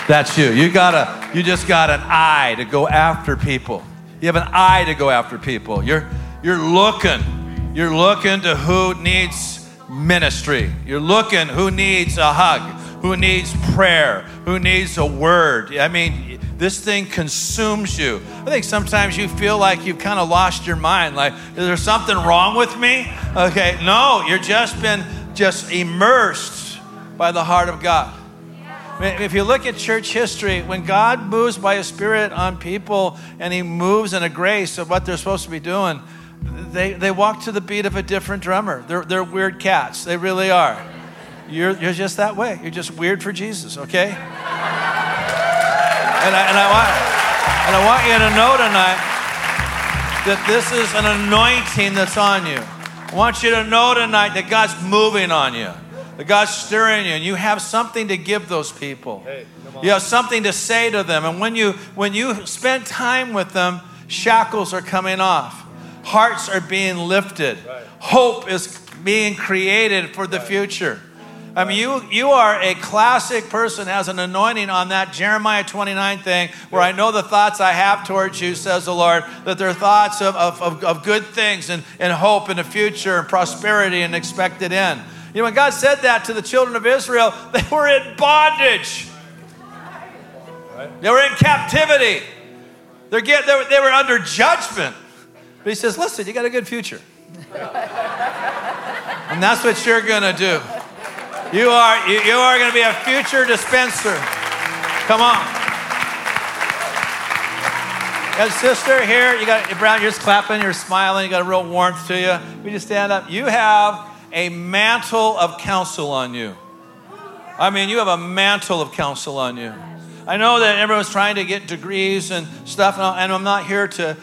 That's you. You gotta, you just got an eye to go after people. You have an eye to go after people. You're you're looking. You're looking to who needs ministry. You're looking who needs a hug, who needs prayer, who needs a word. I mean, this thing consumes you. I think sometimes you feel like you've kind of lost your mind. Like, is there something wrong with me? Okay, no, you're just been just immersed by the heart of God. If you look at church history, when God moves by His Spirit on people and He moves in a grace of what they're supposed to be doing, they, they walk to the beat of a different drummer. They're, they're weird cats. They really are. You're, you're just that way. You're just weird for Jesus, okay? And I, and, I want, and I want you to know tonight that this is an anointing that's on you. I want you to know tonight that God's moving on you. That God's stirring you, and you have something to give those people. Hey, you have something to say to them. And when you when you spend time with them, shackles are coming off. Hearts are being lifted. Right. Hope is being created for the right. future. I mean, you, you are a classic person, has an anointing on that Jeremiah 29 thing, where I know the thoughts I have towards you, says the Lord, that they're thoughts of, of, of, good things and, and hope in the future and prosperity and expected end. You know, when God said that to the children of Israel, they were in bondage. They were in captivity. They're get, they, were, they were under judgment. But he says, listen, you got a good future. and that's what you're going to do. You are, you, you are going to be a future dispenser. Come on. You got a sister here. You got Brown. You're just clapping. You're smiling. You got a real warmth to you. We just stand up. You have a mantle of counsel on you. I mean, you have a mantle of counsel on you. I know that everyone's trying to get degrees and stuff, and I'm not here to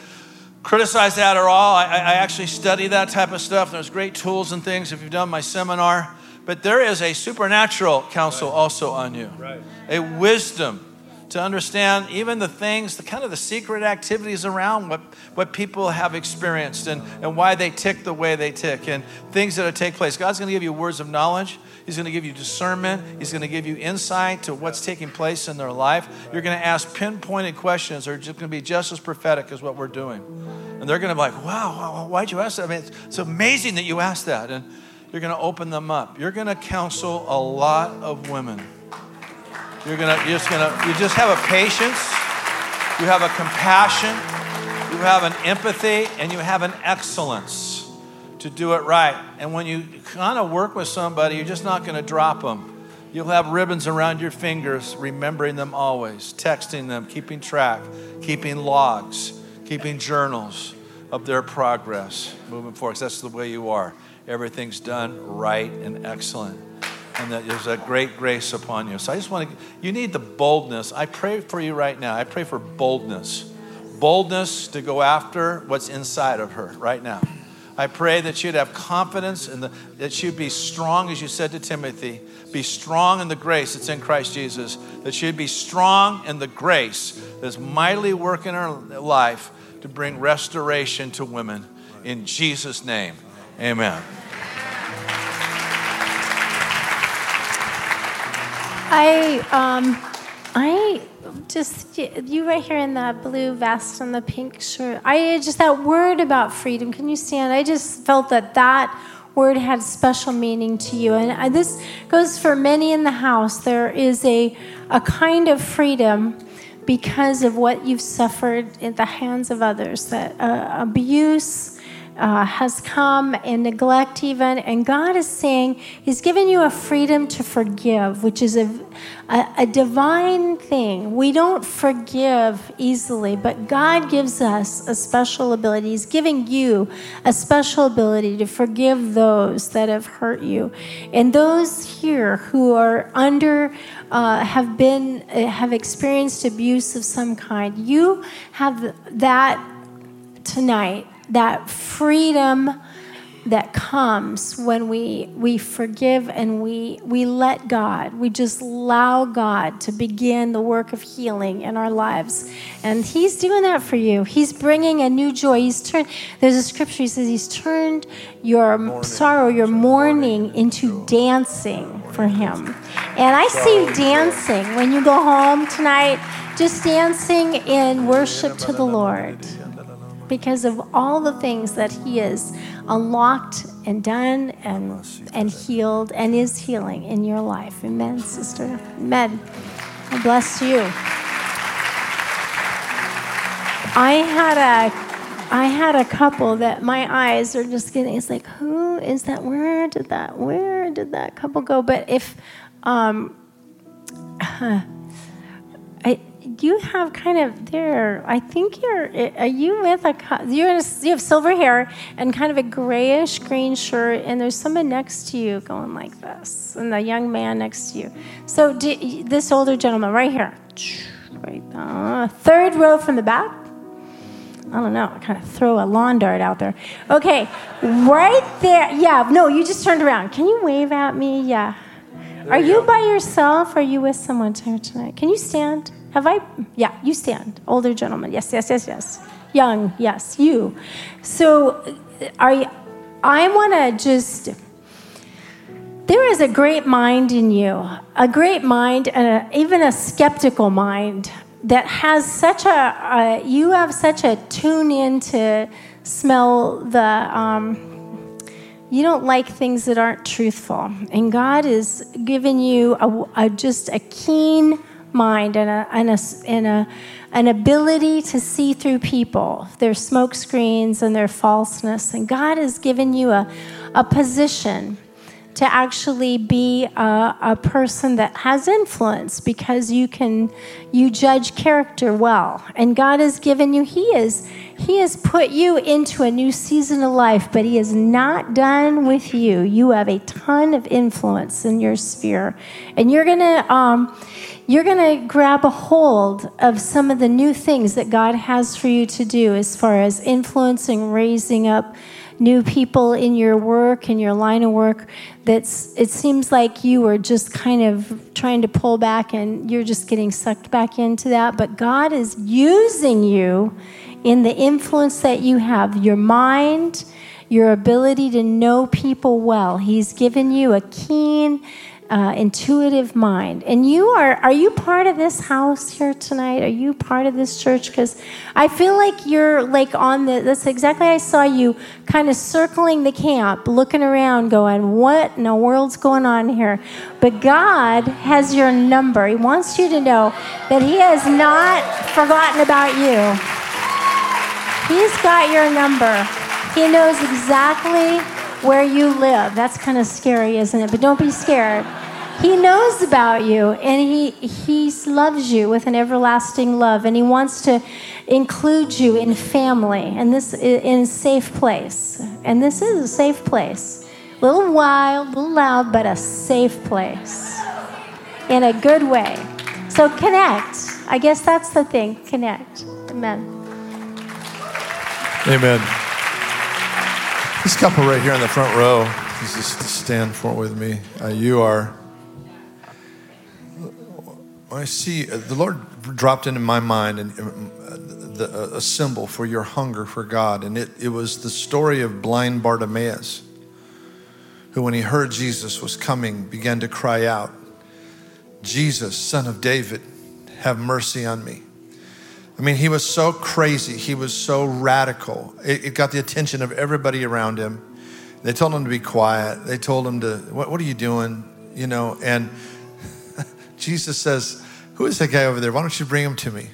criticize that at all. I, I actually study that type of stuff. There's great tools and things if you've done my seminar. But there is a supernatural counsel right. also on you, right. a wisdom to understand even the things, the kind of the secret activities around what, what people have experienced and, and why they tick the way they tick and things that take place. God's going to give you words of knowledge. He's going to give you discernment. He's going to give you insight to what's taking place in their life. You're going to ask pinpointed questions that are just going to be just as prophetic as what we're doing. And they're going to be like, wow, why'd you ask that? I mean, it's, it's amazing that you asked that. And you're going to open them up. You're going to counsel a lot of women. You're gonna, you're just gonna, you just have a patience, you have a compassion, you have an empathy, and you have an excellence to do it right. And when you kind of work with somebody, you're just not gonna drop them. You'll have ribbons around your fingers, remembering them always, texting them, keeping track, keeping logs, keeping journals of their progress moving forward. That's the way you are. Everything's done right and excellent and that there's a great grace upon you. So I just want to, you need the boldness. I pray for you right now. I pray for boldness. Boldness to go after what's inside of her right now. I pray that you'd have confidence and that you'd be strong, as you said to Timothy, be strong in the grace that's in Christ Jesus, that you'd be strong in the grace that's mightily working in her life to bring restoration to women. In Jesus' name, amen. I um, I just you right here in that blue vest and the pink shirt. I just that word about freedom. Can you stand? I just felt that that word had special meaning to you, and I, this goes for many in the house. There is a a kind of freedom because of what you've suffered at the hands of others. That uh, abuse uh, has come and neglect, even. And God is saying He's given you a freedom to forgive, which is a, a, a divine thing. We don't forgive easily, but God gives us a special ability. He's giving you a special ability to forgive those that have hurt you. And those here who are under, uh, have been, uh, have experienced abuse of some kind, you have that tonight that freedom that comes when we we forgive and we we let God. We just allow God to begin the work of healing in our lives. And he's doing that for you. He's bringing a new joy. He's turned there's a scripture he says he's turned your morning. sorrow, your mourning into dancing for him. And I see you dancing when you go home tonight, just dancing in worship to the Lord because of all the things that He has unlocked and done and, and healed and is healing in your life. Amen, sister. Amen. I bless you. I had a I had a couple that my eyes are just getting. It's like, who is that? Where did that? Where did that couple go? But if, um, you have kind of there. I think you're. Are you with a? You're in a, you have silver hair and kind of a grayish green shirt, and there's someone next to you going like this, and the young man next to you. So do, this older gentleman right here, right, uh, third row from the back. I don't know. I kind of throw a lawn dart out there. Okay, right there. Yeah. No, you just turned around. Can you wave at me? Yeah. There Are you, you by yourself? Or are you with someone here tonight? Can you stand? Have I? Yeah, you stand. Older gentleman. Yes, yes, yes, yes. Young. Yes, you. So, I, I want to just. There is a great mind in you, a great mind, and a, even a skeptical mind that has such a. you have such a tune in to smell the. Um, you don't like things that aren't truthful, and God is giving you a, a just a keen mind and, a, and, a, and a, an ability to see through people, their smoke screens and their falseness. And God has given you a, a position to actually be a, a, person that has influence because you can you judge character well. And god has given you he is he has put you into a new season of life but he is not done with you. You have a ton of influence in your sphere. And you're gonna um, you're going to grab a hold of some of the new things that God has for you to do as far as influencing, raising up new people in your work in your line of work that's it seems like you were just kind of trying to pull back and you're just getting sucked back into that but god is using you in the influence that you have your mind your ability to know people well. He's given you a keen uh, intuitive mind. And you are, are you part of this house here tonight? Are you part of this church? Because I feel like you're like on the, that's exactly, I saw you kind of circling the camp, looking around, going, what in the world's going on here? But God has your number. He wants you to know that He has not forgotten about you. He's got your number. He knows exactly where you live. That's kind of scary, isn't it? But don't be scared. He knows about you and he, he loves you with an everlasting love and he wants to include you in family and this in a safe place. And this is a safe place. A little wild, a little loud, but a safe place in a good way. So connect. I guess that's the thing. Connect. Amen. Amen. This couple right here in the front row, just stand for with me. Uh, you are I see uh, the Lord dropped into my mind and uh, the, a symbol for your hunger for God, and it, it was the story of blind Bartimaeus, who, when he heard Jesus was coming, began to cry out, Jesus, son of David, have mercy on me. I mean, he was so crazy. He was so radical. It, it, got the attention of everybody around him. They told him to be quiet. They told him to, what, what are you doing? You know, and Jesus says, Who is that guy over there? Why don't you bring him to me?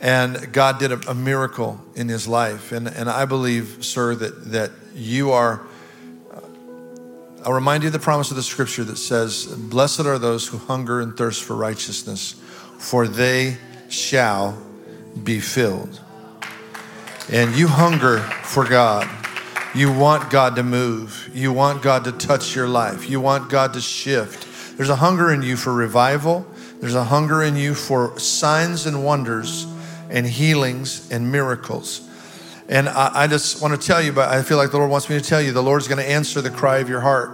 And God did a, a miracle in his life. And, and I believe, sir, that, that you are. Uh, I'll remind you of the promise of the scripture that says, Blessed are those who hunger and thirst for righteousness, for they shall be filled. And you hunger for God. You want God to move. You want God to touch your life. You want God to shift. There's a hunger in you for revival. There's a hunger in you for signs and wonders and healings and miracles. And I, I just want to tell you, but I feel like the Lord wants me to tell you the Lord's going to answer the cry of your heart.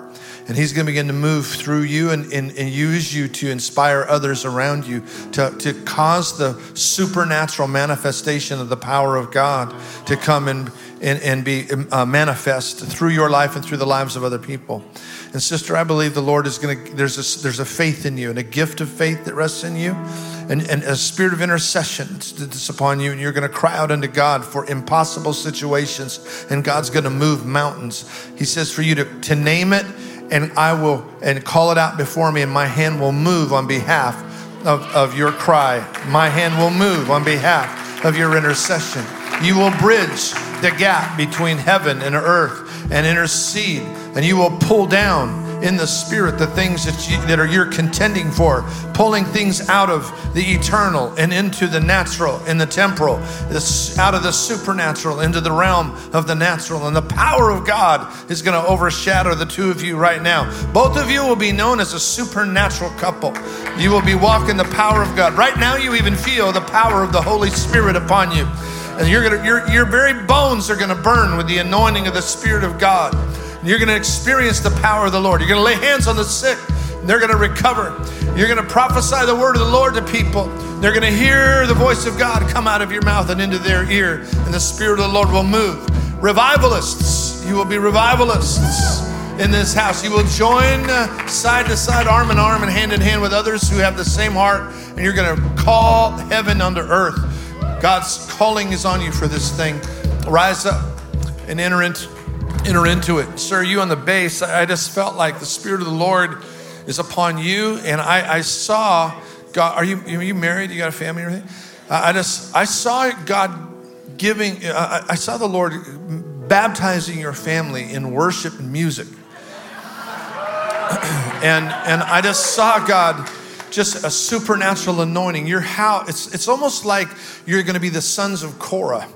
And He's going to begin to move through you and, and, and use you to inspire others around you, to, to cause the supernatural manifestation of the power of God to come and, and, and be uh, manifest through your life and through the lives of other people. And sister, I believe the Lord is going to, there's a, there's a faith in you and a gift of faith that rests in you and, and a spirit of intercession that's upon you. And you're going to cry out unto God for impossible situations and God's going to move mountains. He says for you to, to name it and I will, and call it out before me and my hand will move on behalf of, of your cry. My hand will move on behalf of your intercession. You will bridge the gap between heaven and earth and intercede, and you will pull down in the spirit the things that, you, that are you're contending for, pulling things out of the eternal and into the natural and the temporal, this, out of the supernatural into the realm of the natural. And the power of God is going to overshadow the two of you right now. Both of you will be known as a supernatural couple. You will be walking the power of God. Right now, you even feel the power of the Holy Spirit upon you. And you're gonna, your, your very bones are going to burn with the anointing of the Spirit of God. You're going to experience the power of the Lord. You're going to lay hands on the sick, and they're going to recover. You're going to prophesy the word of the Lord to people. They're going to hear the voice of God come out of your mouth and into their ear, and the Spirit of the Lord will move. Revivalists, you will be revivalists in this house. You will join uh, side to side, arm in arm, and hand in hand with others who have the same heart, and you're going to call heaven unto earth. God's calling is on you for this thing. Rise up and enter into, enter into it. Sir, you on the bass, I just felt like the Spirit of the Lord is upon you, and I, I saw God. Are you, are you married? You got a family or anything? I just, I saw God giving, uh, I, I saw the Lord baptizing your family in worship and music. and, and I just saw God just a supernatural anointing. Your house, it's, it's almost like you're going to be the sons of Korah.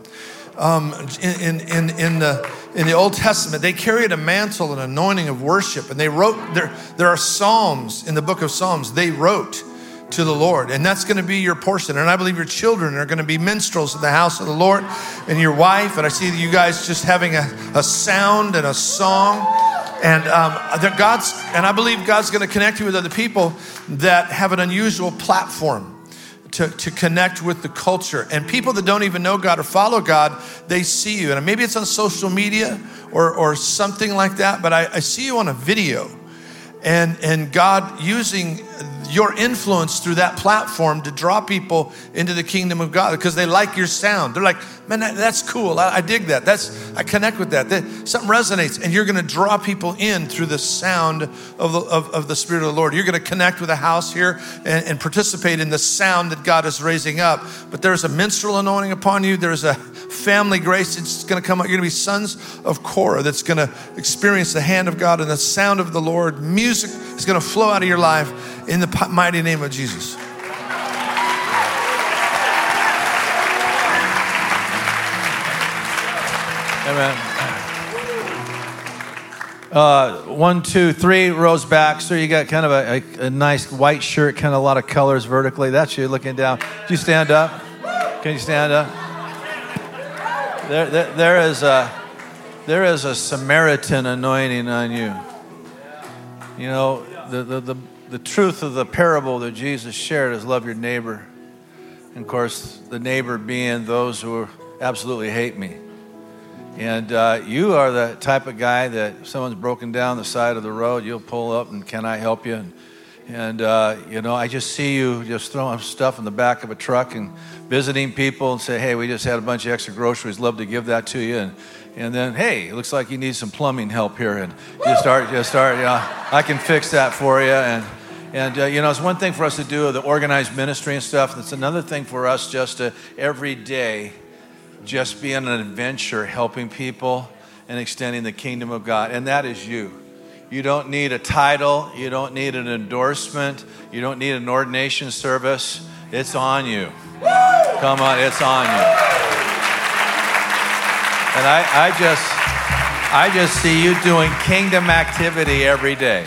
Um, in, in, in, the, in the Old Testament, they carried a mantle and anointing of worship, and they wrote, there, there are Psalms in the book of Psalms, they wrote to the Lord, and that's going to be your portion. And I believe your children are going to be minstrels in the house of the Lord, and your wife. And I see you guys just having a, a sound and a song and um, God's, and I believe God's going to connect you with other people that have an unusual platform to, to connect with the culture. And people that don't even know God or follow God, they see you. And maybe it's on social media or, or something like that, but I, I see you on a video. And, and God using your influence through that platform to draw people into the kingdom of God because they like your sound. They're like, man, that, that's cool. I, I, dig that. That's I connect with that. that something resonates, and you're going to draw people in through the sound of the, of, of the Spirit of the Lord. You're going to connect with a house here and, and participate in the sound that God is raising up. But there's a minstrel anointing upon you. There's a family grace that's going to come up. You're going to be sons of Korah that's going to experience the hand of God and the sound of the Lord. Music is going to flow out of your life in the mighty name of Jesus. Amen. Uh, one, two, three rows back. So you got kind of a, a, a, nice white shirt, kind of a lot of colors vertically. That's you looking down. Do you stand up? Can you stand up? There, there, there is a there is a Samaritan anointing on you. You know, the, the, the, the truth of the parable that Jesus shared is love your neighbor. And of course, the neighbor being those who absolutely hate me. And uh, you are the type of guy that someone's broken down the side of the road, you'll pull up and can I help you? And, and uh, you know, I just see you just throwing stuff in the back of a truck and visiting people and say, hey, we just had a bunch of extra groceries, love to give that to you. And, and then, hey, it looks like you need some plumbing help here. And you start, you start, you know, I can fix that for you. And, and uh, you know, it's one thing for us to do the organized ministry and stuff. It's another thing for us just to every day just be on an adventure helping people and extending the kingdom of God. And that is you. You don't need a title, you don't need an endorsement, you don't need an ordination service. It's on you. Come on, it's on you. And I, I just I just see you doing kingdom activity every day.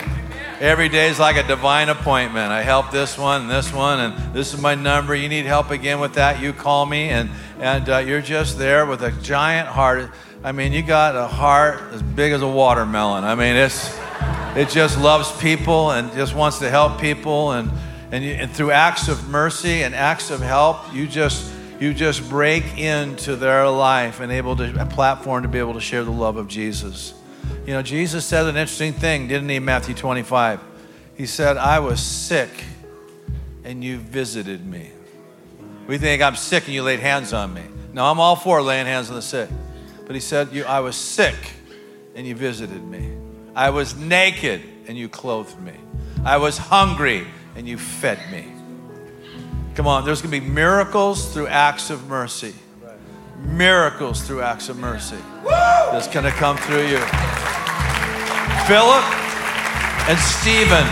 Every day is like a divine appointment. I help this one and this one, and this is my number. You need help again with that, you call me, and and uh, you're just there with a giant heart. I mean, you got a heart as big as a watermelon. I mean, it's it just loves people and just wants to help people, and and, you, and through acts of mercy and acts of help, you just you just break into their life and able to a platform to be able to share the love of Jesus. You know, Jesus said an interesting thing, didn't he, Matthew 25? He said, I was sick and you visited me. We think I'm sick and you laid hands on me. No, I'm all for laying hands on the sick. But he said, you, I was sick and you visited me. I was naked and you clothed me. I was hungry and you fed me. Come on, there's going to be miracles through acts of mercy. Miracles through acts of mercy that's going to come through you. Philip and Stephen,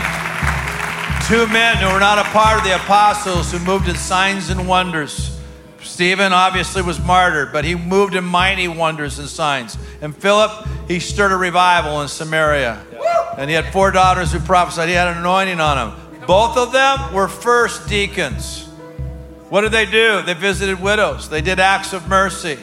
two men who were not a part of the apostles who moved in signs and wonders. Stephen obviously was martyred, but he moved in mighty wonders and signs. And Philip, he stirred a revival in Samaria. And he had four daughters who prophesied. He had an anointing on them. Both of them were first deacons. What did they do? They visited widows, they did acts of mercy.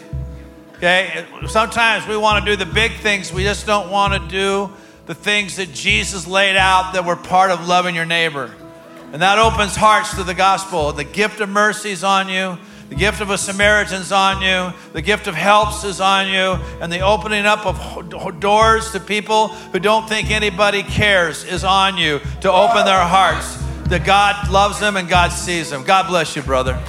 Okay? Sometimes we want to do the big things, we just don't want to do the things that Jesus laid out that were part of loving your neighbor. And that opens hearts to the gospel. The gift of mercy is on you. The gift of a Samaritan's on you. The gift of helps is on you. And the opening up of doors to people who don't think anybody cares is on you to open their hearts that God loves them and God sees them. God bless you, brother.